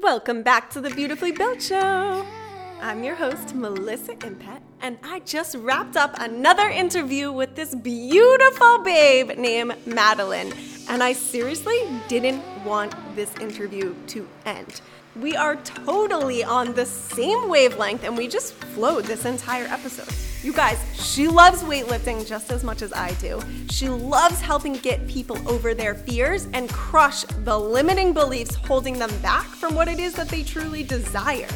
Welcome back to the Beautifully Built Show. I'm your host, Melissa Impet, and I just wrapped up another interview with this beautiful babe named Madeline. And I seriously didn't want this interview to end. We are totally on the same wavelength, and we just flowed this entire episode. You guys, she loves weightlifting just as much as I do. She loves helping get people over their fears and crush the limiting beliefs holding them back from what it is that they truly desire.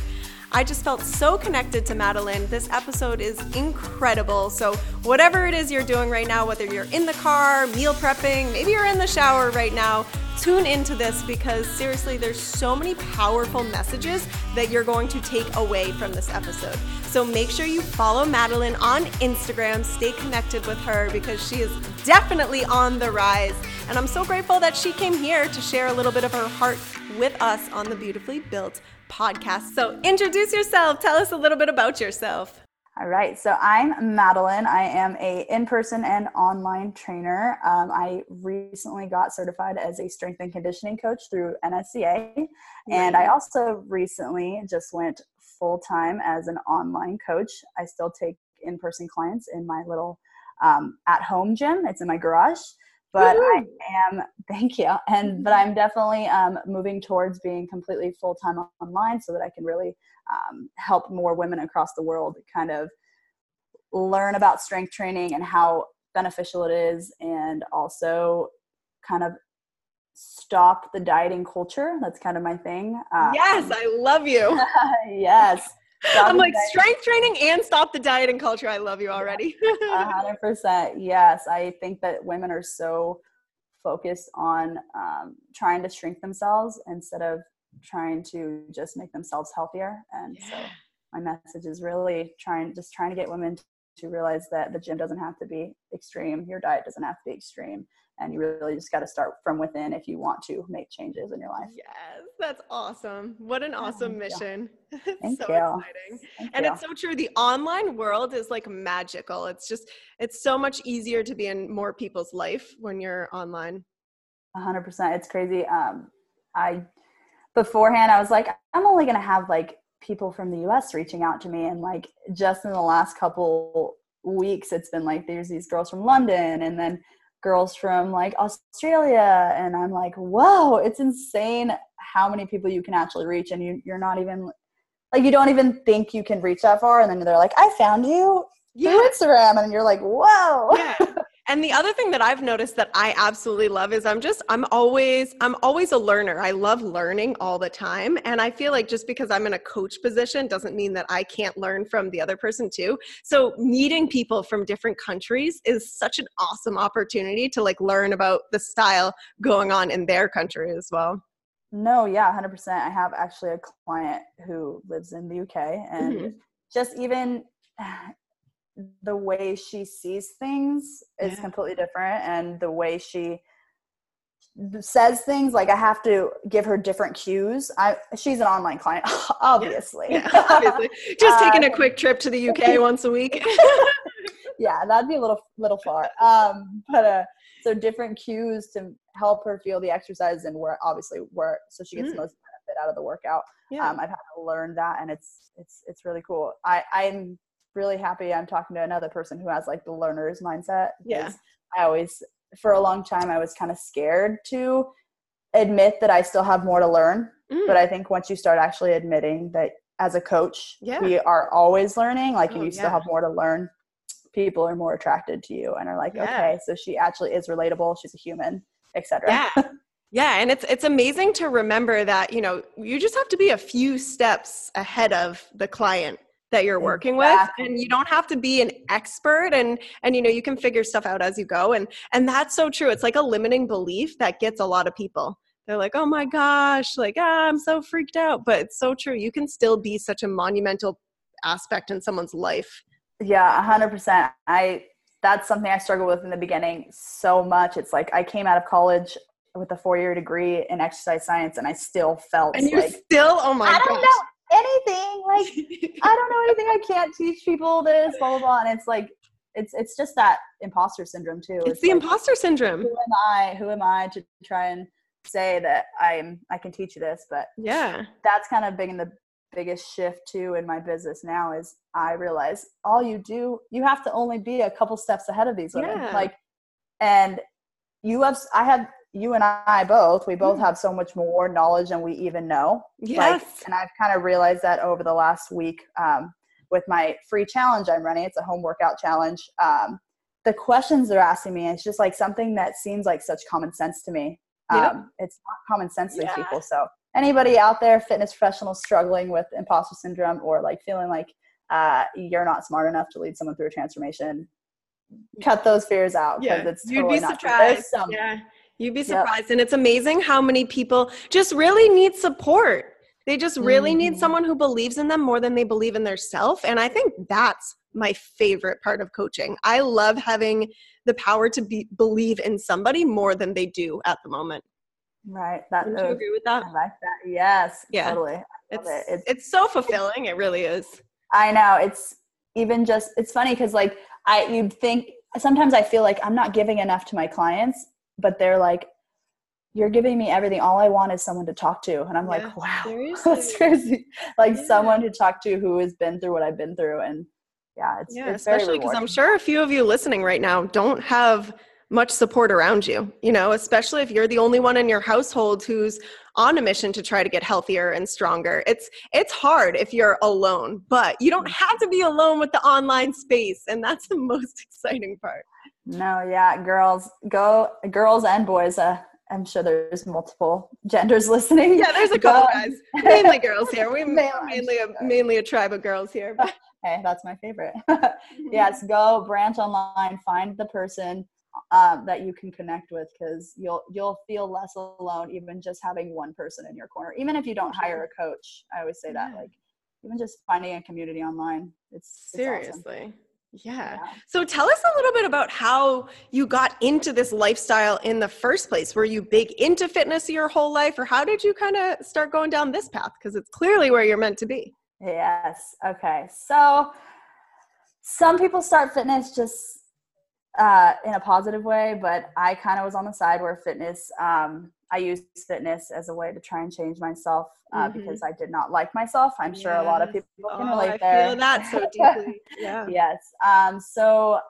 I just felt so connected to Madeline. This episode is incredible. So, whatever it is you're doing right now, whether you're in the car, meal prepping, maybe you're in the shower right now, tune into this because seriously, there's so many powerful messages that you're going to take away from this episode. So make sure you follow Madeline on Instagram, stay connected with her because she is definitely on the rise. And I'm so grateful that she came here to share a little bit of her heart with us on the Beautifully Built podcast. So introduce yourself, tell us a little bit about yourself. All right, so I'm Madeline. I am a in-person and online trainer. Um, I recently got certified as a strength and conditioning coach through NSCA, and I also recently just went full time as an online coach. I still take in-person clients in my little um, at-home gym. It's in my garage, but Woo-hoo! I am thank you, and but I'm definitely um, moving towards being completely full time online so that I can really um, help more women across the world kind of learn about strength training and how beneficial it is and also kind of stop the dieting culture. That's kind of my thing. Um, yes i love you. Yes. I'm like strength training and stop the dieting culture. I love you already. 100% yes. I think that women are so focused on um, trying to shrink themselves instead of trying to just make themselves healthier. And yeah. so my message is really trying, just trying to get women to realize that the gym doesn't have to be extreme. Your diet doesn't have to be extreme. And you really just got to start from within if you want to make changes in your life. Yes, that's awesome. What an awesome mission. Thank so you. exciting. Thank and you. it's so true. The online world is like magical. It's just, it's so much easier to be in more people's life when you're online. 100%. It's crazy. Um, I beforehand I was like, I'm only gonna have like people from the US reaching out to me and like just in the last couple weeks it's been like there's these girls from London and then girls from like Australia and I'm like, whoa, it's insane how many people you can actually reach and you you're not even like you don't even think you can reach that far and then they're like, I found you yeah. through Instagram and you're like, whoa. Yeah. And the other thing that I've noticed that I absolutely love is I'm just I'm always I'm always a learner. I love learning all the time and I feel like just because I'm in a coach position doesn't mean that I can't learn from the other person too. So meeting people from different countries is such an awesome opportunity to like learn about the style going on in their country as well. No, yeah, 100%. I have actually a client who lives in the UK and mm-hmm. just even the way she sees things is yeah. completely different and the way she says things like i have to give her different cues. I she's an online client obviously. Yeah, yeah obviously. Just taking a um, quick trip to the uk once a week. Yeah that'd be a little little far. Um but uh so different cues to help her feel the exercise and where obviously where so she gets mm. the most benefit out of the workout. Yeah. um i've had to learn that and it's it's it's really cool. I i'm really happy I'm talking to another person who has like the learner's mindset. Yeah. I always, for a long time, I was kind of scared to admit that I still have more to learn. Mm. But I think once you start actually admitting that as a coach, yeah. we are always learning, like, oh, you still have more to learn, people are more attracted to you and are like, yeah. okay, so she actually is relatable. She's a human, etc. Yeah. Yeah, and it's it's amazing to remember that, you know, you just have to be a few steps ahead of the client that you're working exactly. with and you don't have to be an expert and and you know you can figure stuff out as you go and and that's so true. It's like a limiting belief that gets a lot of people. They're like oh my gosh like ah, i'm so freaked out. But it's so true. You can still be such a monumental aspect in someone's life. Yeah 100% i that's something i struggled with in the beginning so much. It's like i came out of college with a four-year degree in exercise science and i still felt and you're like, still oh my i don't gosh. know anything. Like I don't know anything. I can't teach people this, blah blah blah. And it's like it's it's just that imposter syndrome too. It's, it's the like, imposter syndrome. Who am I? Who am I to try and say that I'm I can teach you this, but yeah, that's kind of been the biggest shift too in my business now is I realize all you do you have to only be a couple steps ahead of these women. Yeah. Like and you have I have you and I both we both Mm. have so much more knowledge than we even know. yes, Like and I've kind of realized that over the last week um, with my free challenge I'm running. It's a home workout challenge. Um, the questions they're asking me, it's just like something that seems like such common sense to me. Um, Yep. It's not common sense to Yeah. people. So anybody out there, fitness professionals struggling with imposter syndrome or like feeling like uh, you're not smart enough to lead someone through a transformation, cut those fears out because yeah, it's you'd totally be not true. Surprised. some- Yeah, you'd be Yep. surprised, and it's amazing how many people just really need support. They just really need Mhm. someone who believes in them more than they believe in themselves, and I think that's my favorite part of coaching. I love having the power to be believe in somebody more than they do at the moment. Right. That, Would you agree with that? I like that. Yes. Yeah. Totally. It's, it. It's- it's so fulfilling. It really is. I know it's even just it's funny because like I you'd think sometimes I feel like I'm not giving enough to my clients, but they're like, "You're giving me everything. All I want is someone to talk to," and I'm Yeah, like, "Wow, seriously. that's crazy!" Like Yeah. someone to talk to who has been through what I've been through, and yeah, it's Yeah, it's especially because I'm sure a few of you listening right now don't have much support around you, you know, especially if you're the only one in your household who's on a mission to try to get healthier and stronger. It's it's hard if you're alone, but you don't mm. have to be alone with the online space, and that's the most exciting part. No, yeah, girls, go girls and boys. Uh, I'm sure there's multiple genders listening. Yeah, there's a couple guys, mainly girls here. We Mainly, mainly a, mainly a tribe of girls here. But Hey, that's my favorite. yes go branch online find the person um, that you can connect with because you'll you'll feel less alone even just having one person in your corner even if you don't hire a coach i always say that like even just finding a community online it's, it's awesome. Yeah. Yeah. So tell us a little bit about how you got into this lifestyle in the first place. Were you big into fitness your whole life, or how did you kind of start going down this path? Because it's clearly where you're meant to be. Yes. Okay. So some people start fitness just uh, in a positive way, but I kind of was on the side where fitness, um, I used fitness as a way to try and change myself uh, Mhm. because I did not like myself. I'm sure a lot of people can Oh, relate I there. feel that so deeply. Yeah. yes. Um, so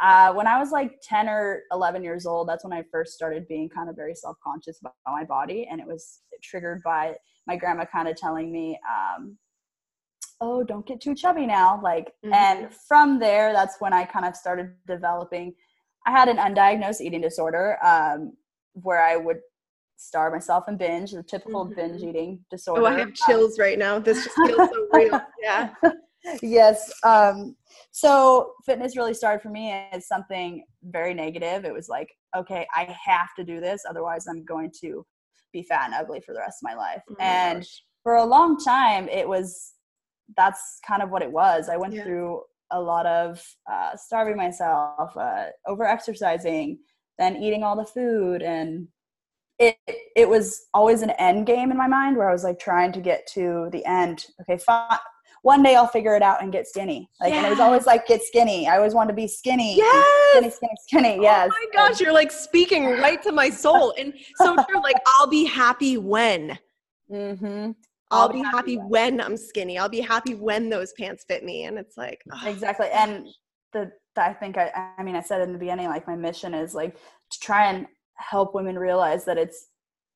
uh, when I was like 10 or 11 years old, that's when I first started being kind of very self conscious about my body. And it was triggered by my grandma kind of telling me, um, oh, don't get too chubby now. Like, and from there, that's when I kind of started developing. I had an undiagnosed eating disorder um, where I would starve myself and binge, the typical Mhm. binge eating disorder. Oh, I have chills right now. This just feels so real. Yeah. yes. Um, so fitness really started for me as something very negative. It was like, okay, I have to do this, otherwise I'm going to be fat and ugly for the rest of my life. Oh my and gosh. for a long time, it was that's kind of what it was. I went Yeah. through a lot of uh, starving myself, uh, over exercising, then eating all the food, and it it was always an end game in my mind where I was like trying to get to the end. Okay, fine. One day I'll figure it out and get skinny. Like, and it was always like get skinny. I always wanted to be skinny. Yes. Skinny, skinny, skinny. Yes. Oh my gosh, you're like speaking right to my soul. And so true. Like, I'll be happy when. Mm-hmm. I'll be happy when I'm skinny. I'll be happy when those pants fit me. And it's like, oh, exactly and the, the i think I, I mean i said in the beginning like my mission is like to try and help women realize that it's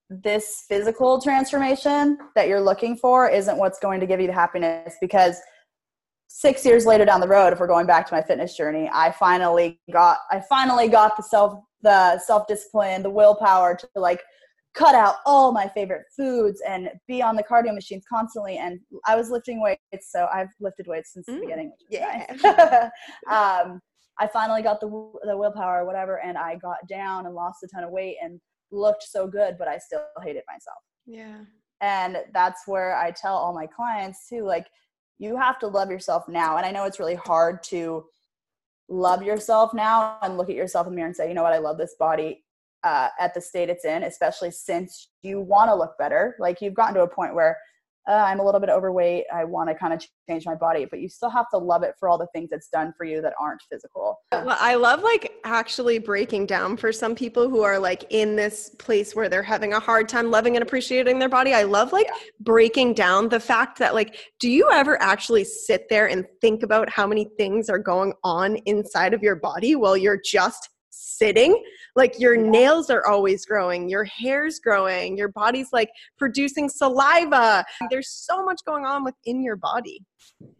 this physical transformation that you're looking for isn't what's going to give you the happiness because six years later down the road if we're going back to my fitness journey i finally got i finally got the self the self-discipline the willpower to like cut out all my favorite foods and be on the cardio machines constantly and i was lifting weights so i've lifted weights since the Mm, beginning which is yeah. nice. um, i finally got the, the willpower or whatever and i got down and lost a ton of weight and looked so good but i still hated myself yeah. and that's where i tell all my clients too like you have to love yourself now and i know it's really hard to love yourself now and look at yourself in the mirror and say you know what i love this body uh, at the state it's in especially since you want to look better like you've gotten to a point where uh, I'm a little bit overweight. I want to kind of change my body, but you still have to love it for all the things it's done for you that aren't physical. Well, I love like actually breaking down for some people who are like in this place where they're having a hard time loving and appreciating their body. I love like yeah. breaking down the fact that like, do you ever actually sit there and think about how many things are going on inside of your body while you're just sitting. Like your nails are always growing your hair's growing your body's like producing saliva. There's so much going on within your body.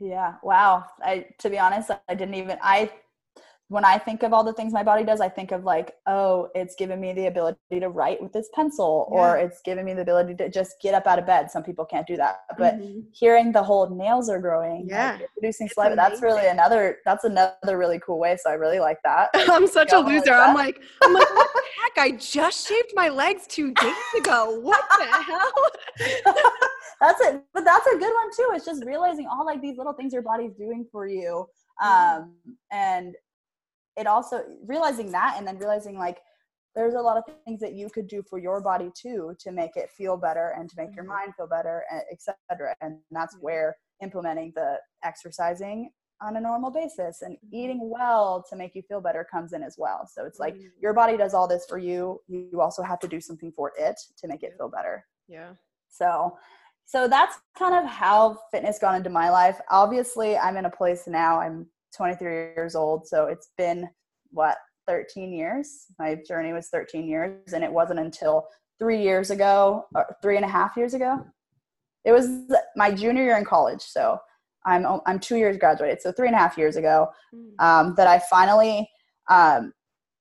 Yeah wow. I to be honest i didn't even i when I think of all the things my body does, I think of like, oh, it's giving me the ability to write with this pencil, yeah. or it's giving me the ability to just get up out of bed. Some people can't do that, but mm-hmm. hearing the whole nails are growing, yeah, like producing saliva, that's really another that's another really cool way. So I really like that. I'm such a loser. Like I'm like, I'm like, what the heck? I just shaved my legs two days ago. What the hell? that's it, but that's a good one too. It's just realizing all like these little things your body's doing for you um and it also realizing that and then realizing like there's a lot of things that you could do for your body too to make it feel better and to make your mm-hmm. mind feel better etc and that's where implementing the exercising on a normal basis and mm-hmm. eating well to make you feel better comes in as well so it's like mm. your body does all this for you you also have to do something for it to make it feel better yeah so so that's kind of how fitness got into my life obviously i'm in a place now i'm 23 years old. So it's been what 13 years. My journey was 13 years, and it wasn't until three years ago, or three and a half years ago. It was my junior year in college. So I'm I'm two years graduated. So three and a half years ago, hmm. um, that I finally um,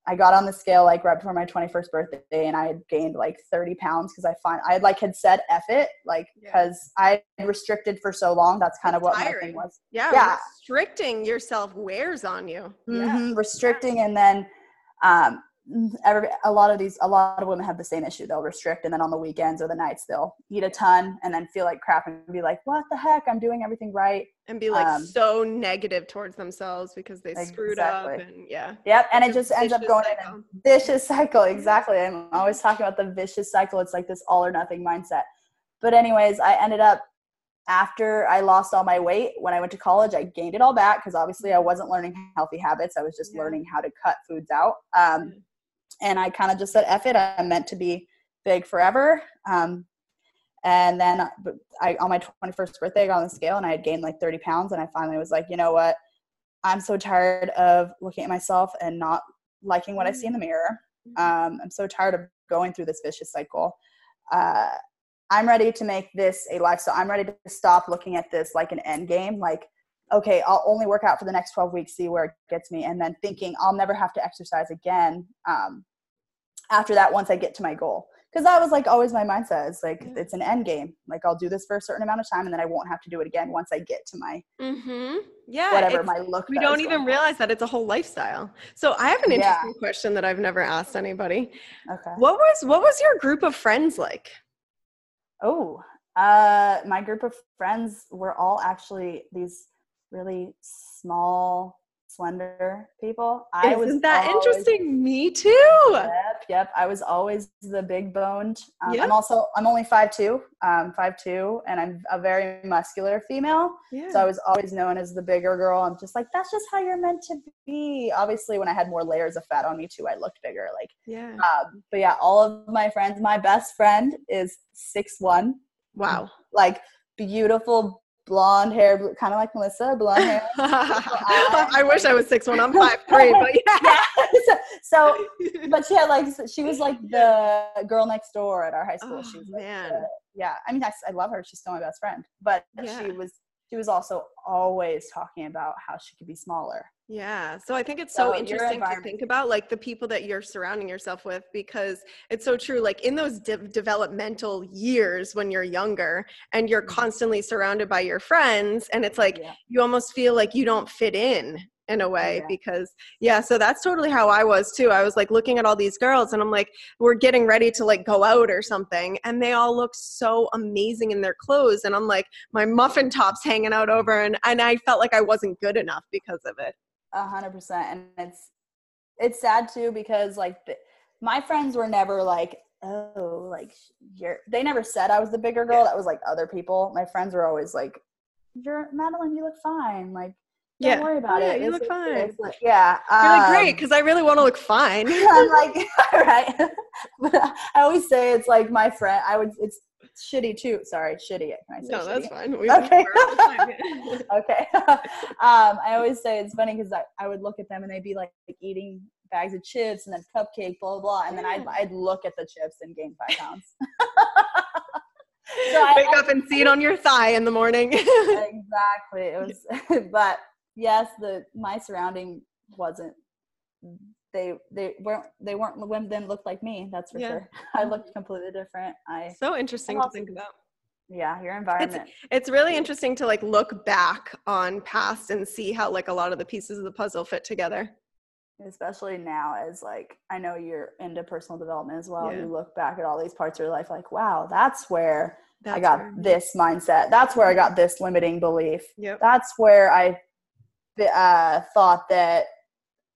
I got on the scale like right before my 21st birthday and I had gained like 30 pounds because I find I like had said F it, like because yeah. I restricted for so long. That's kind of what tiring. my thing was. Yeah. Yeah. Restricting yourself wears on you. Mm-hmm, yeah. Restricting and then um, every a lot of these a lot of women have the same issue they'll restrict and then on the weekends or the nights they'll eat a ton and then feel like crap and be like what the heck i'm doing everything right and be like um, so negative towards themselves because they exactly. screwed up and yeah yep and it just ends up going cycle. in a vicious cycle exactly i'm always talking about the vicious cycle it's like this all or nothing mindset but anyways i ended up after I lost all my weight when I went to college, I gained it all back because obviously I wasn't learning healthy habits. I was just yeah. learning how to cut foods out. Um, and I kind of just said, "F it." I'm meant to be big forever. Um, and then I, on my 21st birthday, I got on the scale and I had gained like 30 pounds. And I finally was like, you know what? I'm so tired of looking at myself and not liking what I see in the mirror. Mm-hmm. Um, I'm so tired of going through this vicious cycle. Uh, I'm ready to make this a lifestyle. I'm ready to stop looking at this like an end game. Like, okay, I'll only work out for the next 12 weeks, see where it gets me, and then thinking I'll never have to exercise again um, after that once I get to my goal. Because that was like always my mindset. It's like it's an end game. Like I'll do this for a certain amount of time, and then I won't have to do it again once I get to my mm-hmm. yeah whatever my look. We don't even realize that it's a whole lifestyle. So I have an interesting yeah. question that I've never asked anybody. Okay. What was what was your group of friends like? Oh, uh, my group of friends were all actually these really small, slender people. I Isn't was that always, interesting? Me too. Yep, yep. I was always the big boned. Um, yep. I'm also I'm only five two, um, five two, and I'm a very muscular female. Yeah. So I was always known as the bigger girl. I'm just like that's just how you're meant to be. Obviously, when I had more layers of fat on me too, I looked bigger. Like yeah. Um, but yeah, all of my friends. My best friend is six one. Wow. Like beautiful blonde hair, kind of like Melissa, blonde hair. I wish I was six one. I'm five three, but yeah. yeah. So, but she had like she was like the girl next door at our high school. Oh, she was oh, like man. The, yeah, I mean, I, I love her. She's still my best friend, but yeah. she was she was also always talking about how she could be smaller. Yeah. So I think it's so, so interesting to think about like the people that you're surrounding yourself with because it's so true. Like in those de- developmental years when you're younger and you're mm-hmm. constantly surrounded by your friends, and it's like yeah. you almost feel like you don't fit in in a way yeah. because yeah so that's totally how i was too i was like looking at all these girls and i'm like we're getting ready to like go out or something and they all look so amazing in their clothes and i'm like my muffin tops hanging out over and and i felt like i wasn't good enough because of it a hundred percent and it's it's sad too because like the, my friends were never like oh, like you're. They never said I was the bigger girl. Yeah. That was like other people. My friends were always like, "You're Madeline. You look fine. Like, don't Yeah. worry about Oh, yeah, it. you This look fine." this." Like, yeah, You're like, great, um, because I really want to look fine. I'm like, all right. but I always say it's like my friend. I would. It's shitty too. Sorry, shitty. Can I say no, that's fine. We, Okay. we're all fine. okay. um, I always say it's funny because I, I would look at them and they'd be like, eating bags of chips and then cupcake, blah, blah, blah. And then I'd, I'd look at the chips and gain five pounds. So I- Wake I- up and see it on your thigh in the morning. exactly. It was, but yes, the my surrounding wasn't. They they weren't they weren't women didn't look like me. That's for Yeah. sure. I looked completely different. I so interesting to think about. yeah, your environment. It's really interesting to like look back on past and see how like a lot of the pieces of the puzzle fit together. especially now as like i know you're into personal development as well Yeah. you look back at all these parts of your life like wow that's where That's i got where- this mindset that's where i got this limiting belief Yep. that's where i uh, thought that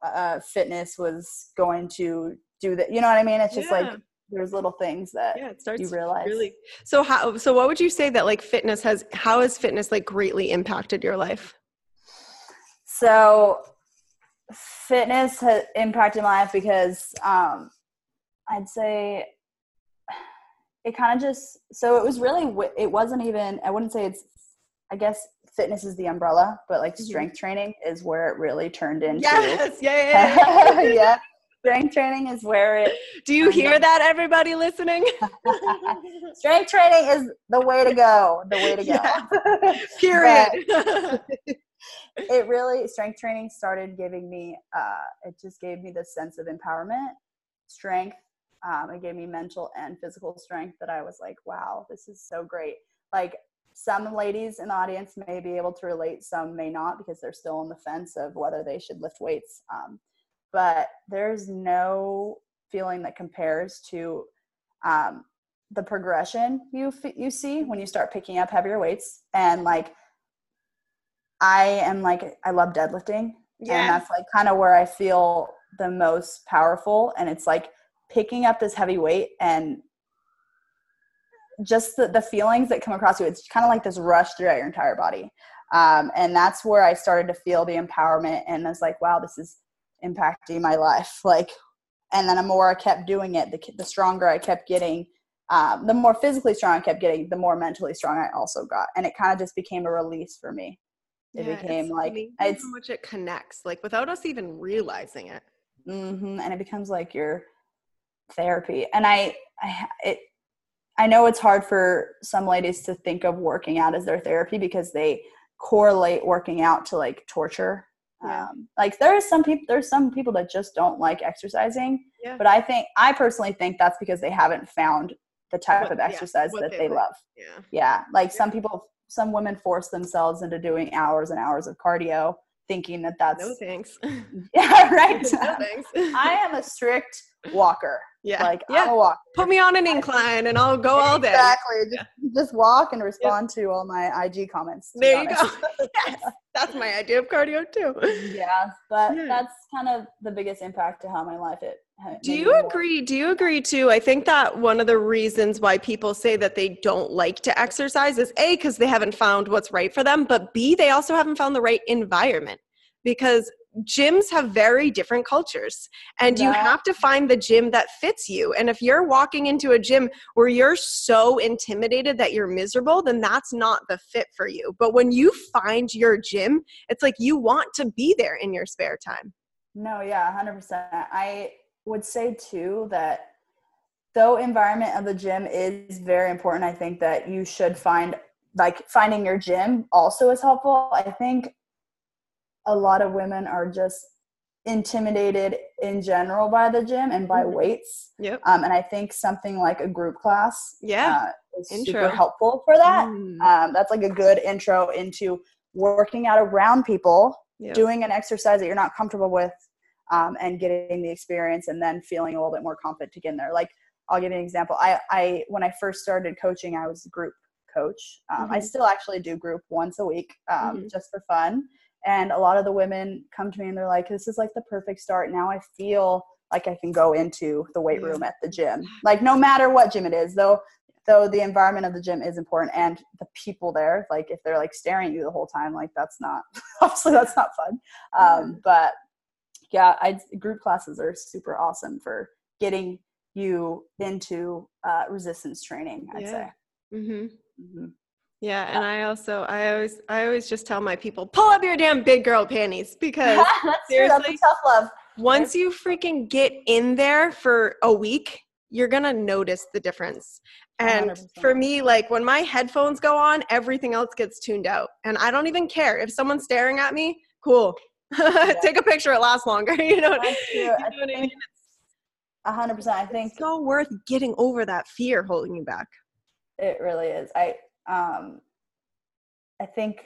uh, fitness was going to do that you know what i mean it's just Yeah. like there's little things that Yeah, it starts you realize really. So how? So what would you say that like fitness has? How has fitness like greatly impacted your life? So, fitness has impacted my life because um, I'd say it kind of just. So it was really. It wasn't even. I wouldn't say it's. I guess fitness is the umbrella, but like Mhm. strength training is where it really turned into. Yes. Yeah. yeah, yeah, yeah. yeah. Strength training is where it. Do you hear that, everybody listening? Strength training is the way to go. The way to go. Yeah. Period. it really strength training started giving me uh, it just gave me this sense of empowerment strength um, it gave me mental and physical strength that i was like wow this is so great like some ladies in the audience may be able to relate some may not because they're still on the fence of whether they should lift weights um, but there's no feeling that compares to um, the progression you you see when you start picking up heavier weights and like I am like I love deadlifting. And that's like kind of where I feel the most powerful. And it's like picking up this heavy weight and just the, the feelings that come across you. It's kind of like this rush throughout your entire body. Um, and that's where I started to feel the empowerment and I was like, wow, this is impacting my life. Like, and then the more I kept doing it, the, the stronger I kept getting. Um, the more physically strong I kept getting, the more mentally strong I also got. And it kind of just became a release for me it Yeah, became it's like amazing it's how much it connects, like without us even realizing it. hmm and it becomes like your therapy and I, I it i know it's hard for some ladies to think of working out as their therapy because they correlate working out to like torture Yeah. um, like there are some people there's some people that just don't like exercising Yeah. but i think i personally think that's because they haven't found the type What- of exercise what that they they love Yeah. yeah like some people some women force themselves into doing hours and hours of cardio thinking that that's No thanks. yeah right no thanks. i am a strict walker yeah. like yeah. i'm a walker Put me on an incline and I'll go all day. exactly just, just walk and respond to all my ig comments There you go. yes. That's my idea of cardio too. yeah but Yeah. that's kind of the biggest impact to how my life it Do you more- agree? Do you agree too? I think that one of the reasons why people say that they don't like to exercise is A, because they haven't found what's right for them, but B, they also haven't found the right environment because gyms have very different cultures and you have to find the gym that fits you. And if you're walking into a gym where you're so intimidated that you're miserable, then that's not the fit for you. But when you find your gym, it's like you want to be there in your spare time. No, yeah, 100%. I would say too that though environment of the gym is very important, I think that you should find like finding your gym also is helpful. I think a lot of women are just intimidated in general by the gym and by Mhm. weights. Yep. Um, and I think something like a group class Yeah. uh, is Intro. super helpful for that. Mm. Um, that's like a good intro into working out around people Yep. doing an exercise that you're not comfortable with um, and getting the experience and then feeling a little bit more confident to get in there like i'll give you an example i, I when i first started coaching i was a group coach um, i Mhm. still actually do group once a week um, Mhm. just for fun and a lot of the women come to me and they're like this is like the perfect start now i feel like I can go into the weight room at the gym. Like no matter what gym it is, though though the environment of the gym is important and the people there, like if they're like staring at you the whole time, like that's not obviously that's not fun. Um, but yeah, I group classes are super awesome for getting you into uh, resistance training. I'd Yeah. say. hmm Mhm. Yeah, and uh I also I always I always just tell my people pull up your damn big girl panties because that's true. That's a seriously, tough love. once you freaking get in there for a week, you're gonna notice the difference. And 100%. for me, like when my headphones go on, everything else gets tuned out, and I don't even care if someone's staring at me. Cool, take a picture. It lasts longer. you know. what- That's true. you know I what I mean? A hundred percent. I think It's so worth getting over that fear holding you back. It really is. I um I think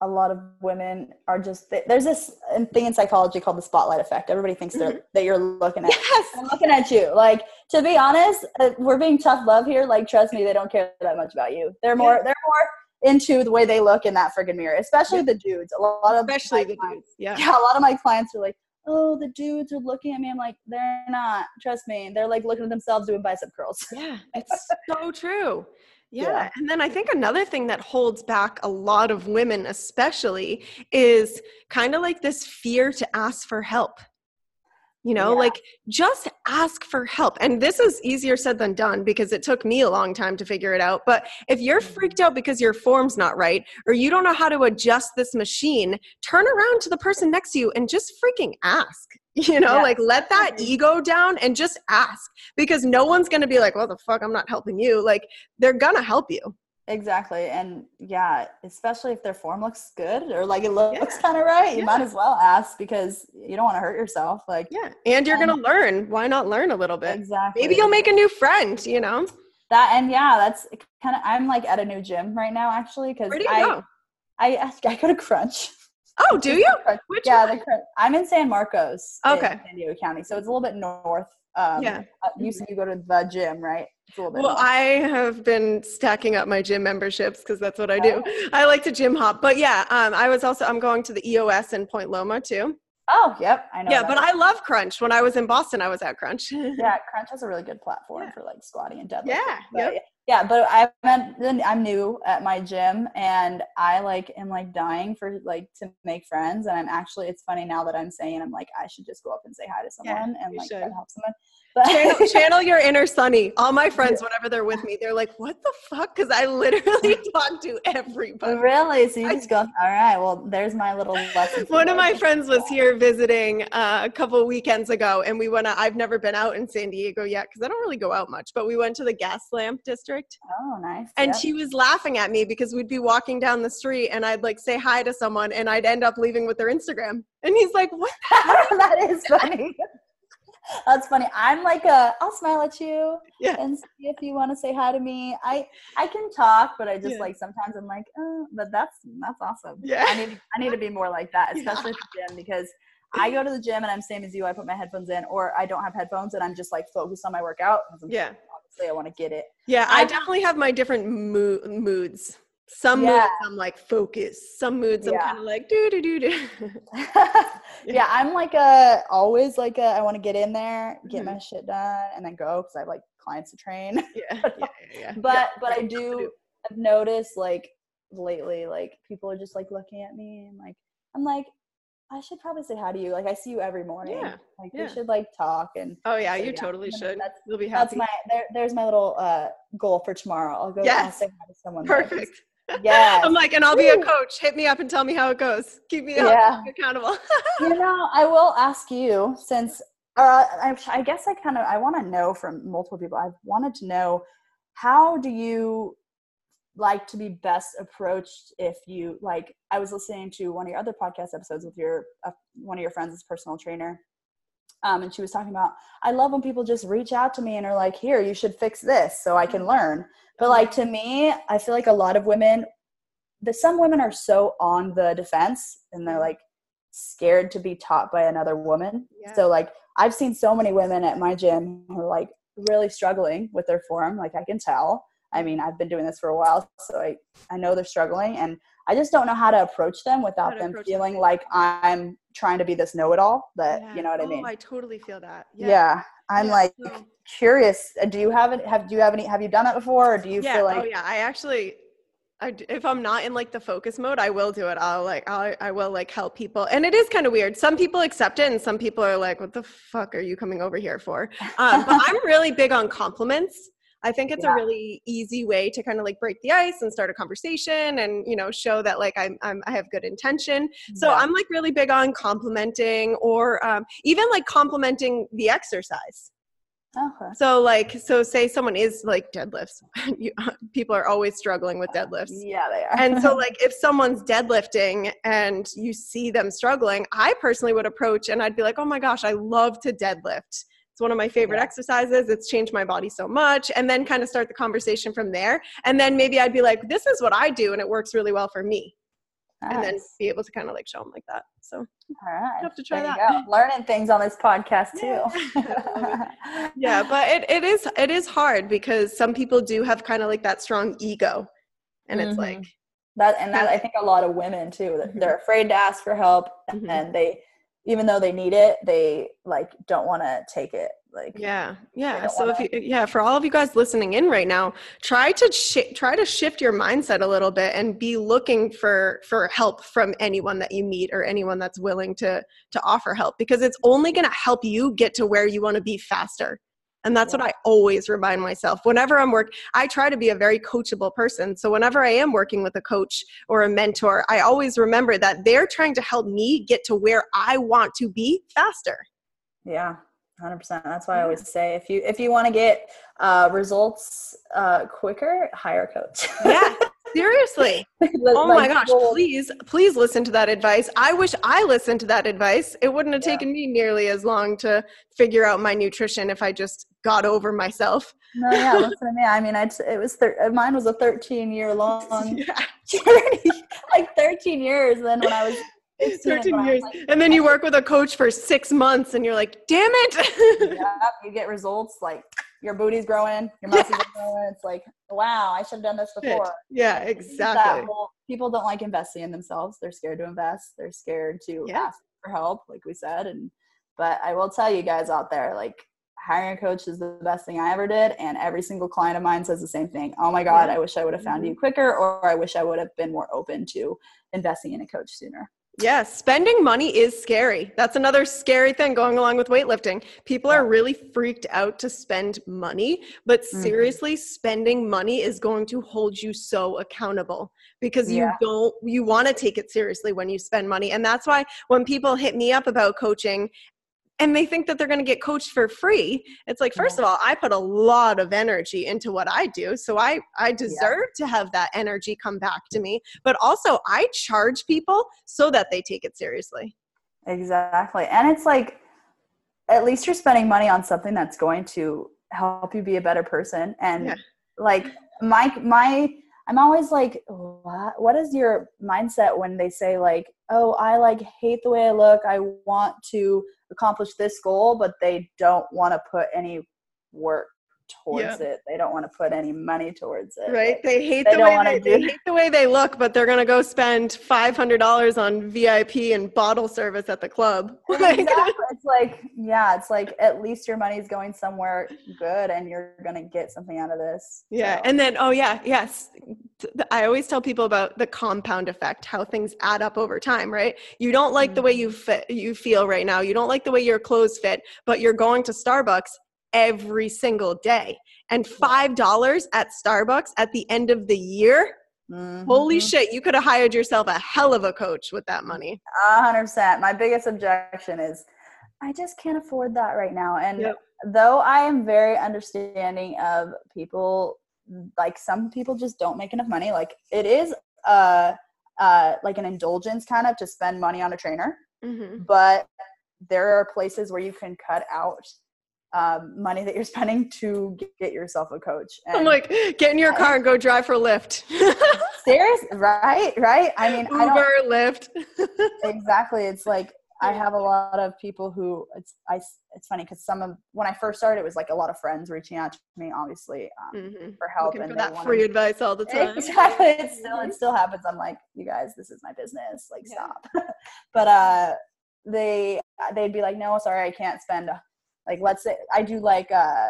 a lot of women are just there's this thing in psychology called the spotlight effect. Everybody thinks they're that you're looking at Yes. I'm looking at you. Like to be honest, uh, we're being tough love here. Like trust me, they don't care that much about you. They're more they're more into the way they look in that freaking mirror, especially the dudes. A lot of Especially the clients- dudes. Yeah. yeah, a lot of my clients are like, "Oh, the dudes are looking at me." I'm like, "They're not. Trust me. They're like looking at themselves doing bicep curls." Yeah, it's so true. Yeah. Yeah. And then I think another thing that holds back a lot of women, especially, is kind of like this fear to ask for help. You know, Yeah. like just ask for help. And this is easier said than done because it took me a long time to figure it out. But if you're freaked out because your form's not right or you don't know how to adjust this machine, turn around to the person next to you and just freaking ask. You know, Yes. like let that Mhm. ego down and just ask because no one's going to be like, well, the fuck, I'm not helping you. Like, they're going to help you. Exactly. And yeah, especially if their form looks good or like it looks Yeah. kind of right, you Yeah. might as well ask because you don't want to hurt yourself. Like, Yeah. And you're Um, going to learn. Why not learn a little bit? exactly. Maybe you'll make a new friend, you know? that. And yeah, that's kind of, I'm like at a new gym right now actually because I, go? I, I go to Crunch. Oh, do you? Which yeah, the I'm in San Marcos. in Okay. San Diego County. So it's a little bit north. Um, Yeah. uh, you said you go to the gym, right? It's a little bit Well, north. I have been stacking up my gym memberships because that's what I do. I like to gym hop. But yeah, um, I was also, I'm going to the EOS in Point Loma too. oh, yep. I know. Yeah, but I love Crunch. When I was in Boston, I was at Crunch. yeah, Crunch has a really good platform Yeah. for like squatting and deadlifting. Yeah, yep. Yeah, but I'm at- I'm new at my gym and I like am like dying for like to make friends and I'm actually it's funny now that I'm saying I'm like I should just go up and say hi to Yeah, someone and like try should. to help someone. But channel, channel your inner Sunny. All my friends, whenever they're with me, they're like, "What the fuck?" Because I literally talk to everybody. really, so you just go. All right, well, there's my little lesson. One of my friends was here visiting uh, a couple weekends ago, and we went. Out, I've never been out in San Diego yet because I don't really go out much. But we went to the Gaslamp District, Oh, nice. and yep. she was laughing at me because we'd be walking down the street, and I'd like say hi to someone, and I'd end up leaving with their Instagram. And he's like, "What?" that is funny. That's funny. I'm like a, I'll smile at you Yeah. and see if you want to say hi to me. I I can talk, but I just Yeah. like sometimes I'm like, oh, but that's that's awesome. Yeah. I need I need to be more like that, Yeah. especially at the gym because I go to the gym and I'm same as you. I put my headphones in, or I don't have headphones and I'm just like focused on my workout. Yeah. Obviously, I want to get it. Yeah, I I- definitely have my different mo- moods. Some Yeah. moods I'm like focused. Some moods I'm kind of like do do do do. yeah. I'm like a always like a I want to get in there, get Mhm. my shit done, and then go because I have like clients to train. Yeah, yeah, yeah, but but I do I've noticed like lately like people are just like looking at me and like I'm like I should probably say hi to you. Like I see you every morning. Yeah, Like yeah. we should like talk and Oh yeah, you yeah, totally should. that's- You'll be that's my there, there's my little uh goal for tomorrow. I'll go Yes. say hi to someone. Perfect. Yes. I'm like, and I'll be a coach. Hit me up and tell me how it goes. Keep me up, Yeah. keep me accountable. you know, I will ask you since uh, I, I guess I kind of I want to know from multiple people. I've wanted to know how do you like to be best approached if you like I was listening to one of your other podcast episodes with your uh, one of your friends as personal trainer um, and she was talking about I love when people just reach out to me and are like here you should fix this so I can mm-hmm. learn but mm-hmm. like to me I feel like a lot of women the some women are so on the defense and they're mm-hmm. like scared to be taught by another woman. Yeah. so like I've seen so many women at my gym who are like really struggling with their form like I can tell. I mean, I've been doing this for a while, so I, I know they're struggling, and I just don't know how to approach them without them approach them. feeling like I'm trying to be this know-it-all that Yeah. you know what i Oh, mean I totally feel that. yeah, i'm Yeah, like curious uh, do you have it have do you have any have you done that before or do you yeah. feel like oh yeah. I actually. I if I'm not in like the focus mode, I will do it. I'll like I'll, I will like help people, and it is kind of weird. Some people accept it, and some people are like, "What the fuck are you coming over here for?" Um, but I'm really big on compliments. I think it's Yeah. a really easy way to kind of like break the ice and start a conversation, and you know show that like I'm, I'm I have good intention. So Yeah. I'm like really big on complimenting, or um, even like complimenting the exercise. okay. So like, so say someone is like deadlifts. you, people are always struggling with deadlifts. yeah they are And so like if someone's deadlifting and you see them struggling, I personally would approach and I'd be like, "Oh my gosh, I love to deadlift." It's one of my favorite Yeah. exercises. It's changed my body so much. And then kind of start the conversation from there. And then maybe I'd be like, "This is what I do and it works really well for me." And then be able to kind of like show them like that. So all right have to try there that. learning things on this podcast too Yeah. yeah but it, it is it is hard because some people do have kind of like that strong ego and it's Mhm. like That and that I think a lot of women too. that. They're afraid to ask for help, Mhm. and they, even though they need it, they like don't want to take it. Like yeah yeah so if wanna- you yeah for all of you guys listening in right now try to shi try to shift your mindset a little bit and be looking for for help from anyone that you meet or anyone that's willing to to offer help because it's only going to help you get to where you want to be faster and that's what i always remind myself. Whenever i'm work i try to be a very coachable person. So whenever i am working with a coach or a mentor i always remember that they're trying to help me get to where i want to be faster. Yeah, hundred percent. That's why I always say if you if you want to get uh, results uh, quicker, hire a coach. yeah seriously Oh my gosh, please, please listen to that advice. I wish I listened to that advice. It wouldn't have Yeah. taken me nearly as long to figure out my nutrition if I just got over myself. No, yeah, listen to me. I mean, I it was thir- uh, mine was a thirteen year long journey, like thirteen years. Then when I was 13 when I was years. like, And then you work with a coach for six months and you're like, damn it. yeah, you get results like your booty's growing, your muscles are growing. It's like, wow, I should have done this before. yeah, It's just that exactly. whole- people don't like investing in themselves. They're scared to invest. They're scared to Yeah. ask for help, like we said. And but I will tell you guys out there, like hiring a coach is the best thing I ever did. And every single client of mine says the same thing. Oh my God, Yeah. I wish I would have found Mm-hmm. you quicker, or I wish I would have been more open to investing in a coach sooner. Yeah, spending money is scary. That's another scary thing going along with weightlifting. People are really freaked out to spend money, but Mhm. seriously, spending money is going to hold you so accountable because you don't you want to take it seriously when you spend money. And that's why when people hit me up about coaching and they think that they're going to get coached for free, it's like first of all, I put a lot of energy into what I do, so I I deserve to have that energy come back to me, but also I charge people so that they take it seriously. Exactly. And it's like, at least you're spending money on something that's going to help you be a better person. And Yeah. like my, my, I'm always like, what, what is your mindset when they say like, oh, I like hate the way I look. I want to accomplish this goal, but they don't want to put any work towards it. They don't want to put any money towards it. Right? Like, They hate they the way they, they hate the way they look, but they're gonna go spend five hundred dollars on VIP and bottle service at the club. Exactly. It's like, yeah, it's like at least your money's going somewhere good and you're going to get something out of this. Yeah, So, and then oh yeah, yes. I always tell people about the compound effect, how things add up over time, right? You don't like the way you fit, you feel right now. You don't like the way your clothes fit, but you're going to Starbucks every single day. And $5 at Starbucks at the end of the year, holy mhm. shit, you could have hired yourself a hell of a coach with that money. A hundred percent. My biggest objection is I just can't afford that right now. And Yep. though I am very understanding of people, like some people just don't make enough money. Like it is uh uh like an indulgence kind of to spend money on a trainer, Mm-hmm. but there are places where you can cut out um, money that you're spending to get yourself a coach. I'm like, get in your car and go drive for Lyft. serious, right? Right? I mean, I Uber, Lyft. exactly it's like i have a lot of people who it's i it's funny because some of when i first started it was like a lot of friends reaching out to me obviously um, Mhm. for help Looking and for that wanted- free advice all the time. exactly it still it still happens i'm like you guys this is my business like Yeah. stop but uh they they'd be like, no, sorry, I can't spend. Like, let's say I do like uh,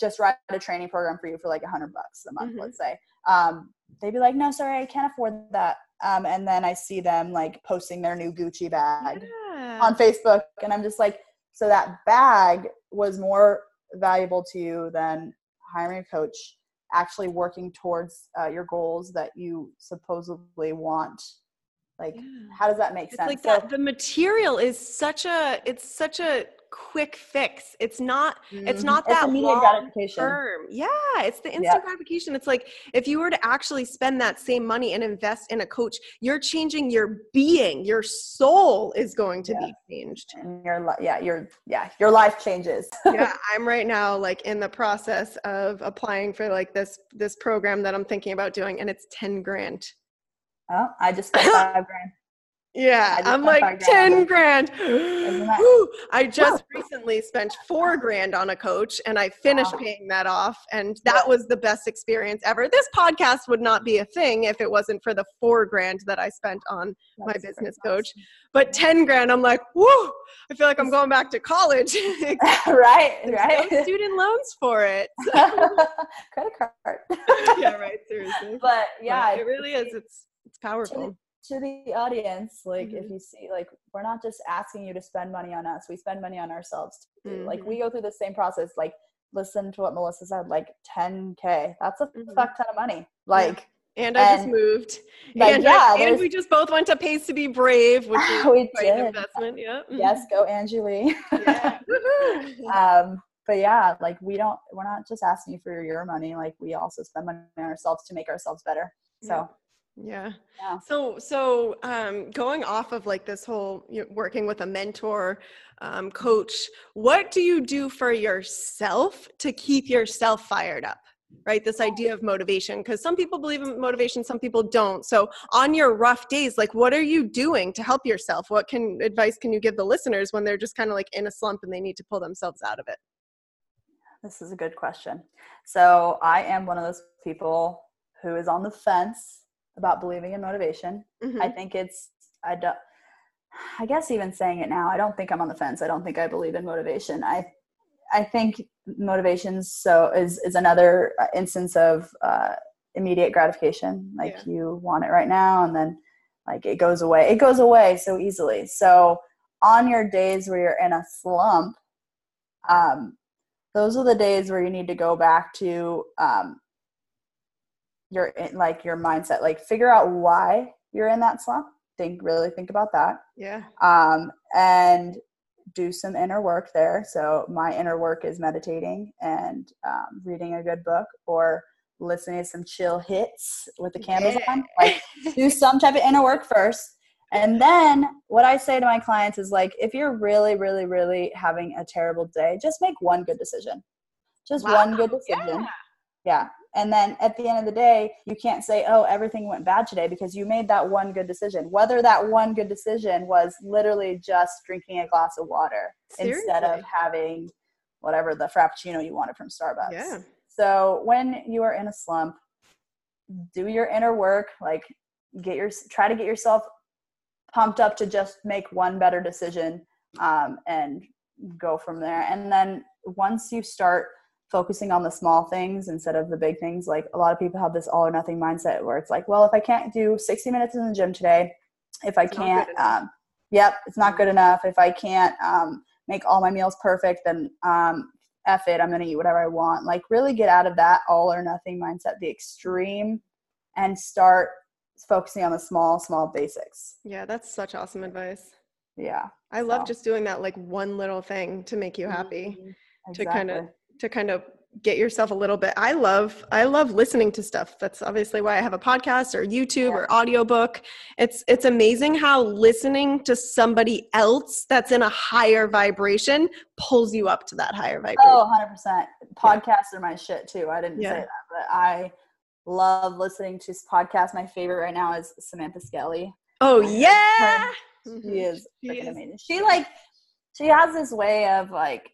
just write a training program for you for like a hundred bucks a month, Mhm. let's say. Um, they'd be like, no, sorry, I can't afford that. Um, and then I see them like posting their new Gucci bag Yeah. On Facebook, and I'm just like, so that bag was more valuable to you than hiring a coach, actually working towards uh, your goals that you supposedly want. Like, Yeah. how does that make It's sense? like So- that. The material is such a. It's such a quick fix. It's not. It's Mhm. not that immediate long gratification. term. Yeah, it's the instant gratification. It's like if you were to actually spend that same money and invest in a coach, you're changing your being. Your soul is going to be changed. and your yeah your yeah your life changes yeah, I'm right now like in the process of applying for like this this program that I'm thinking about doing, and it's ten grand. Oh i just spent five grand Yeah, I'm like five grand ten grand. that- Whew. I just recently spent four grand on a coach, and I finished Wow. paying that off, and that was the best experience ever. This podcast would not be a thing if it wasn't for the four grand that I spent on my business coach. But ten grand, I'm like, whoo, I feel like I'm going back to college. right right no student loans for it. credit card yeah, right. Seriously. but yeah But it really is. It's it's powerful. to the audience like Mm-hmm. if you see like we're not just asking you to spend money on us we spend money on ourselves too like we go through the same process like listen to what melissa said like 10k that's a Mhm. fuck ton of money like And I just moved. like, and, yeah, I, and we just both went to Pays to Be Brave, which is we quite an investment. Yeah. yes go angie lee Yeah. Um but yeah like we don't we're not just asking you for your money like we also spend money on ourselves to make ourselves better so yeah. Yeah. So so um, going off of like this whole you know, working with a mentor, um, coach, what do you do for yourself to keep yourself fired up? Right, this idea of motivation, because some people believe in motivation, some people don't. So, on your rough days, like, what are you doing to help yourself? What can advice can you give the listeners when they're just kind of like in a slump and they need to pull themselves out of it? this is a good question so i am one of those people who is on the fence about believing in motivation Mhm. I think it's I don't I guess even saying it now, I don't think I'm on the fence. I don't think I believe in motivation. I I think motivation so is is another uh, instance of uh, immediate gratification. Like Yeah. you want it right now, and then like it goes away. It goes away so easily. So on your days where you're in a slump, um, those are the days where you need to go back to um, your in- like your mindset like figure out why you're in that slump. Think really think about that. Yeah. um, and do some inner work there. So my inner work is meditating and um, reading a good book or listening to some chill hits with the candles on. Like do some type of inner work first. And then what i say to my clients is like if you're really really really having a terrible day just make one good decision. Just one good decision. Yeah. yeah. And then at the end of the day, you can't say, oh, everything went bad today because you made that one good decision. Whether that one good decision was literally just drinking a glass of water instead of having whatever the frappuccino you wanted from Starbucks. Yeah. So when you are in a slump, do your inner work, like get your try to get yourself pumped up to just make one better decision um, and go from there. And then once you start focusing on the small things instead of the big things, like a lot of people have this all or nothing mindset where it's like, well, if I can't do 60 minutes in the gym today, if I It's can't, um, yep, it's not good enough. If I can't um, make all my meals perfect, then um, F it, I'm going to eat whatever I want. Like, really get out of that all or nothing mindset, the extreme, and start focusing on the small, small basics. Yeah, that's such awesome advice. Yeah. I love So. just doing that like one little thing to make you happy, to kind of Exactly. To kind of get yourself a little bit. I love I love listening to stuff. That's obviously why I have a podcast or YouTube Yeah. or audiobook. It's it's amazing how listening to somebody else that's in a higher vibration pulls you up to that higher vibration. Oh, 100%. Podcasts are my shit too. I didn't Yeah. say that, but I love listening to podcasts. My favorite right now is Samantha Skelly. Oh yeah. She Mhm. is She freaking is. amazing. She like she has this way of like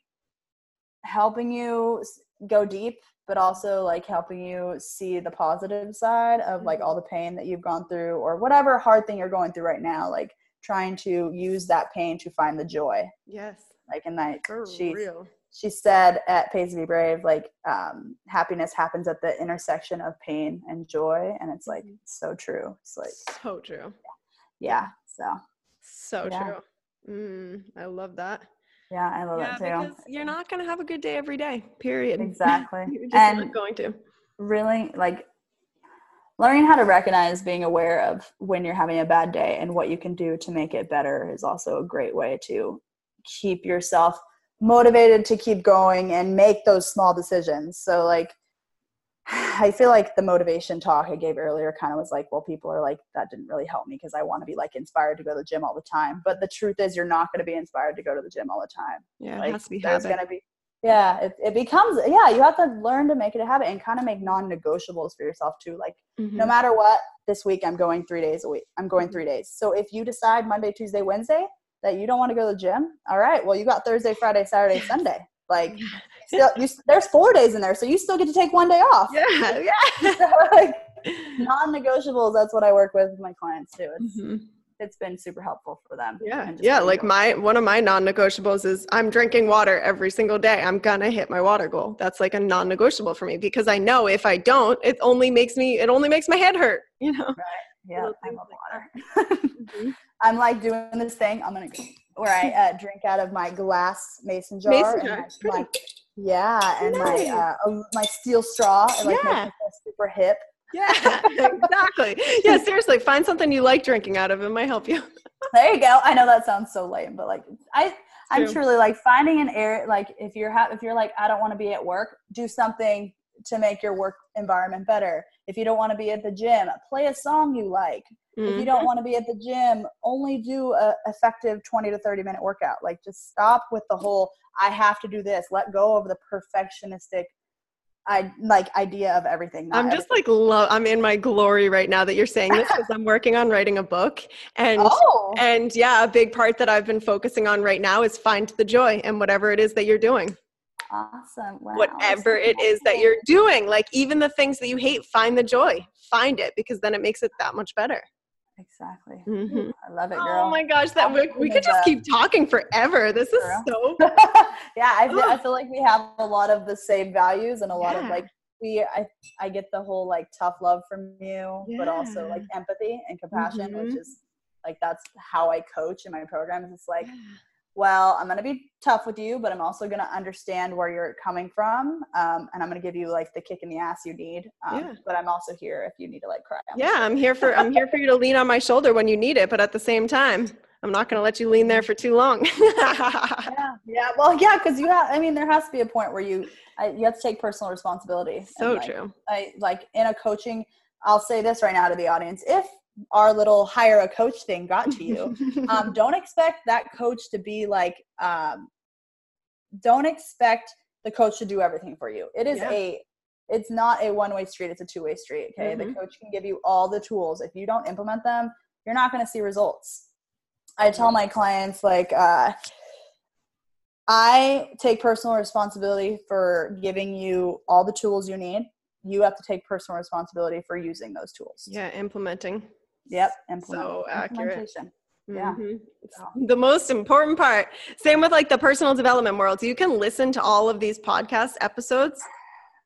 helping you go deep but also like helping you see the positive side of like Mm-hmm. all the pain that you've gone through or whatever hard thing you're going through right now like trying to use that pain to find the joy. Yes. Like in that For she real. she said at Pays to Be Brave, like um, happiness happens at the intersection of pain and joy, and it's like Mhm. so true. It's like So true. yeah, so So Yeah. true. Mm, I love that. Yeah, I love yeah, it too. because you're not going to have a good day every day, period. Exactly, you're just and not going to. really like learning how to recognize being aware of when you're having a bad day and what you can do to make it better is also a great way to keep yourself motivated to keep going and make those small decisions so like i feel like the motivation talk i gave earlier kind of was like well people are like that didn't really help me because i want to be like inspired to go to the gym all the time but the truth is you're not going to be inspired to go to the gym all the time Yeah, like it has to be there's habit. gonna be yeah it, it becomes yeah you have to learn to make it a habit and kind of make non-negotiables for yourself too like no Mhm. matter what this week i'm going three days a week i'm Mm-hmm. going three days so if you decide monday tuesday wednesday that you don't want to go to the gym all right well you got thursday friday saturday sunday like still, you, there's four days in there so you still get to take one day off Yeah, yeah. So, like, non-negotiables that's what i work with my clients too it's, Mhm. it's been super helpful for them Yeah, yeah. Like my one of my non-negotiables is I'm drinking water every single day. I'm gonna hit my water goal. That's like a non-negotiable for me because I know if I don't, it only makes me it only makes my head hurt. You know. Right. Yeah i love water Mhm. I'm like doing this thing. I'm gonna go where I uh, drink out of my glass mason jar. Mason jar, pretty. my- yeah, and Nice. my uh, my steel straw. It like Yeah. makes me feel super hip. Yeah, exactly. Yeah, seriously, find something you like drinking out of. It might help you. There you go. I know that sounds so lame, but like I. I'm truly like finding an area like if you're ha- if you're like I don't want to be at work, do something to make your work environment better. If you don't want to be at the gym, play a song you like. if you don't mm-hmm. want to be at the gym only do a effective 20 to 30 minute workout like just stop with the whole i have to do this let go of the perfectionistic i like idea of everything I'm just like love. I'm in my glory right now that you're saying this because I'm working on writing a book, and oh and yeah, a big part that I've been focusing on right now is find the joy in whatever it is that you're doing. Awesome wow, whatever it is that you're doing. Like even the things that you hate, find the joy. Find it because then it makes it that much better. exactly Mhm. i love it girl Oh my gosh, that we, we could just keep talking forever. This is Girl. so yeah I feel, I feel like we have a lot of the same values and a lot of like we I, I get the whole like tough love from you but also like empathy and compassion which Mhm. is like that's how i coach in my programs it's like well, I'm going to be tough with you, but I'm also going to understand where you're coming from. Um, and I'm going to give you like the kick in the ass you need. Um, Yeah. But I'm also here if you need to like cry. my yeah, I'm here for I'm here for you to lean on my shoulder when you need it, but at the same time, I'm not going to let you lean there for too long. yeah yeah well yeah because you have i mean there has to be a point where you I, you have to take personal responsibility so And, like, true. i like in a coaching i'll say this right now to the audience if our little hire a coach thing got to you. Um, don't expect that coach to be like um, don't expect the coach to do everything for you. It is Yeah. a it's not a one-way street it's a two-way street okay? The Mhm. coach can give you all the tools. If you don't implement them you're not going to see results. I tell my clients like uh, i take personal responsibility for giving you all the tools you need. You have to take personal responsibility for using those tools. Yeah, implementing. Yep So accurate. Yeah. Mhm. The most important part. Same with like the personal development world. You can listen to all of these podcast episodes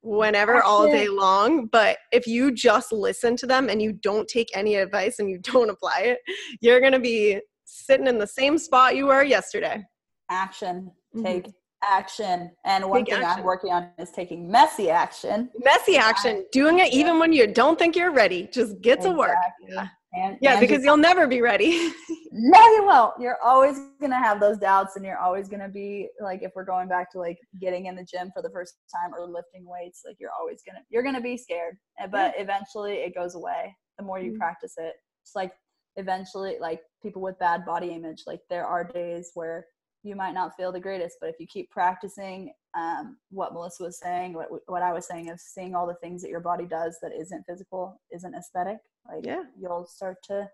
whenever all day long, but if you just listen to them and you don't take any advice and you don't apply it, you're going to be sitting in the same spot you were yesterday. action Mhm. take action and one Take thing action. i'm working on is taking messy action Messy action, doing it even when you don't think you're ready. Just get to work. Yeah. And, Yeah, and because just- you'll never be ready. no you won't you're always gonna have those doubts and you're always gonna be like if we're going back to like getting in the gym for the first time or lifting weights like you're always gonna you're gonna be scared uh, but eventually it goes away the more you Mhm. practice it it's like eventually like people with bad body image like there are days where you might not feel the greatest but if you keep practicing um, what melissa was saying what, what i was saying of seeing all the things that your body does that isn't physical isn't aesthetic like Yeah. you'll start to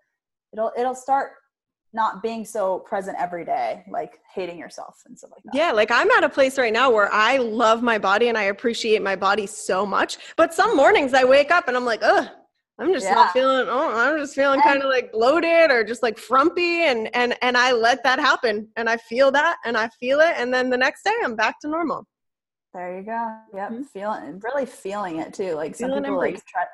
it'll it'll start not being so present every day like hating yourself and stuff like that Yeah, like I'm at a place right now where I love my body and I appreciate my body so much. But some mornings I wake up and I'm like, ugh, I'm just yeah. not feeling oh I'm just feeling kind of like bloated or just like frumpy and and and I let that happen and I feel that and I feel it and then the next day I'm back to normal. There you go. Yep, mm-hmm. feeling really feeling it too. Like some feeling people like try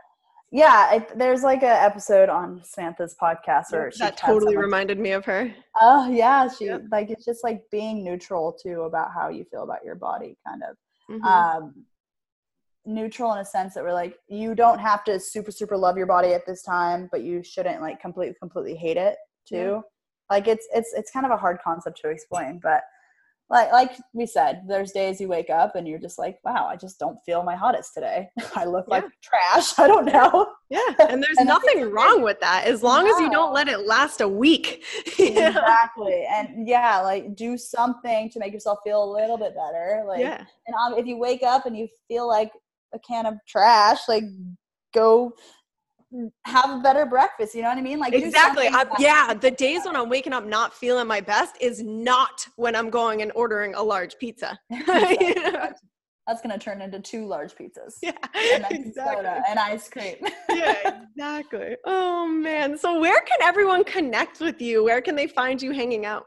yeah, it, there's like an episode on Samantha's podcast where that totally reminded me of her. Oh yeah, she yep. like it's just like being neutral too about how you feel about your body, kind of. Mm-hmm. Um, neutral in a sense that we're like you don't have to super super love your body at this time, but you shouldn't like completely completely hate it too. Yeah. Like it's it's it's kind of a hard concept to explain, but like like we said, there's days you wake up and you're just like, wow, I just don't feel my hottest today. I look yeah. like trash. I don't know. Yeah, and there's and nothing wrong with that as long as you don't let it last a week. exactly, and yeah, like do something to make yourself feel a little bit better. Like, yeah. and um, if you wake up and you feel like a can of trash, like go have a better breakfast. You know what I mean? Like exactly. I, yeah, the days when I'm waking up not feeling my best is not when I'm going and ordering a large pizza. That's gonna turn into two large pizzas. Yeah, and exactly. soda and ice cream. yeah, exactly. Oh man. So where can everyone connect with you? Where can they find you hanging out?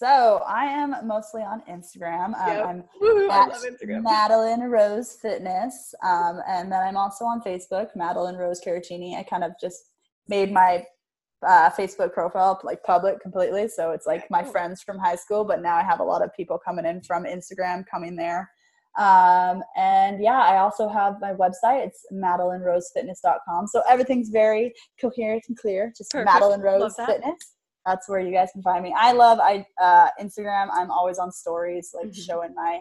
So I am mostly on Instagram. Um, yep. I'm Woo-hoo, at Instagram. Madeline Rose Fitness, um, and then I'm also on Facebook, Madeline Rose Carotini. I kind of just made my uh, Facebook profile like public completely, so it's like my friends from high school. But now I have a lot of people coming in from Instagram, coming there. Um, and yeah, I also have my website. It's MadelineRoseFitness.com. So everything's very coherent and clear. Just Perfect. Madeline Rose Fitness that's where you guys can find me. I love I uh, Instagram. I'm always on stories, like mm-hmm. showing my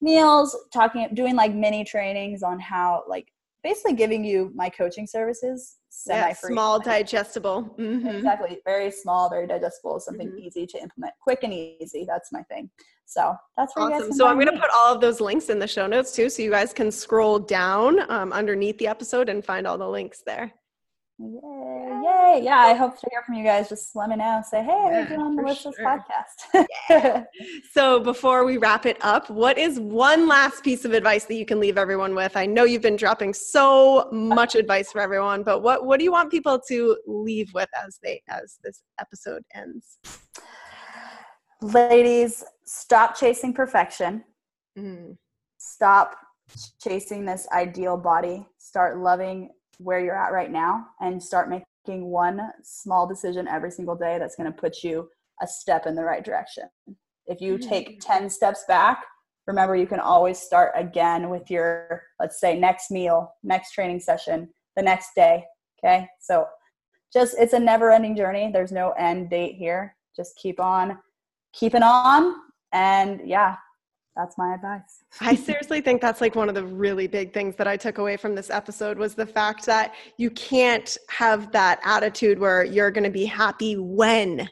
meals, talking, doing like mini trainings on how, like, basically giving you my coaching services. Semi free, yeah, small, digestible. Mm-hmm. Exactly, very small, very digestible. Something mm-hmm. easy to implement, quick and easy. That's my thing. So that's where awesome. so I'm going to put all of those links in the show notes too, so you guys can scroll down um, underneath the episode and find all the links there. Yay, yay. Yeah, I hope to hear from you guys. Just let me know. Say, hey, yeah, we're doing Melissa's sure. podcast. yeah. So before we wrap it up, what is one last piece of advice that you can leave everyone with? I know you've been dropping so much advice for everyone, but what, what do you want people to leave with as they as this episode ends? Ladies, stop chasing perfection. Mm. Stop chasing this ideal body. Start loving where you're at right now and start making one small decision every single day that's going to put you a step in the right direction. If you take mm. 10 steps back, remember you can always start again with your, let's say, next meal, next training session, the next day. Okay. So just, it's a never ending journey. There's no end date here. Just keep on keeping on. And yeah, that's my advice. I seriously think that's like one of the really big things that I took away from this episode was the fact that you can't have that attitude where you're going to be happy when.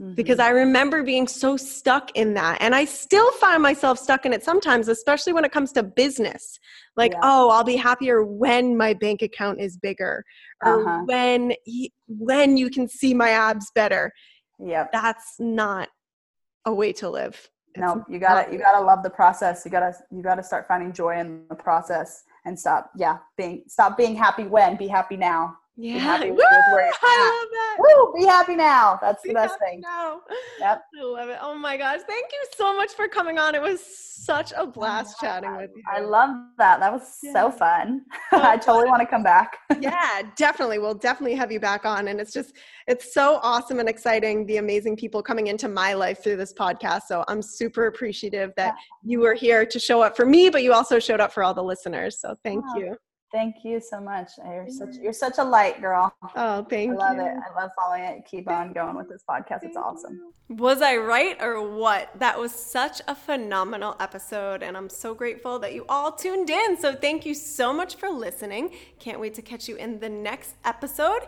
Mm-hmm. Because I remember being so stuck in that. And I still find myself stuck in it sometimes, especially when it comes to business. Like, yeah. oh, I'll be happier when my bank account is bigger or uh-huh. when when you can see my abs better. Yeah. That's not a way to live no you gotta you gotta love the process. You gotta you gotta start finding joy in the process and stop yeah being stop being happy when be happy now yeah. Be happy Woo! I love that. Woo! Be happy now. That's be the best thing. Now. Yep. I love it. Oh my gosh. Thank you so much for coming on. It was such a blast chatting with you. I love that. That was yeah. so fun. I totally want to come back. yeah, definitely. We'll definitely have you back on. And it's just, it's so awesome and exciting, the amazing people coming into my life through this podcast. So I'm super appreciative that yeah. you were here to show up for me, but you also showed up for all the listeners. So thank wow. you. Thank you so much. Uh, you're such you're such a light girl. Oh, thank you. I love you. it. I love following it. Keep on going with this podcast. Thank it's awesome. Was I right or what? That was such a phenomenal episode and I'm so grateful that you all tuned in. So thank you so much for listening. Can't wait to catch you in the next episode.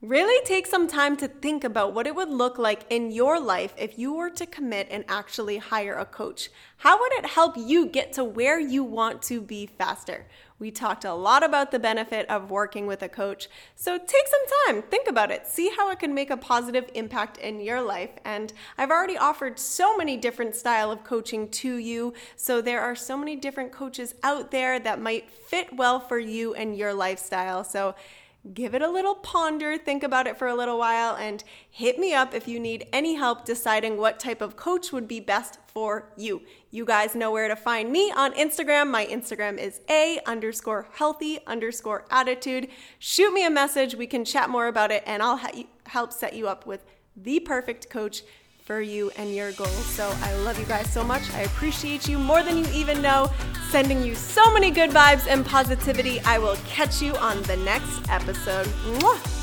Really take some time to think about what it would look like in your life if you were to commit and actually hire a coach. How would it help you get to where you want to be faster? We talked a lot about the benefit of working with a coach. So take some time, think about it, see how it can make a positive impact in your life. And I've already offered so many different style of coaching to you. So there are so many different coaches out there that might fit well for you and your lifestyle. So give it a little ponder, think about it for a little while, and hit me up if you need any help deciding what type of coach would be best for you. You guys know where to find me on Instagram. My Instagram is a underscore healthy underscore attitude. Shoot me a message. We can chat more about it, and I'll ha- help set you up with the perfect coach for you and your goals. So I love you guys so much. I appreciate you more than you even know. Sending you so many good vibes and positivity. I will catch you on the next episode. Mwah!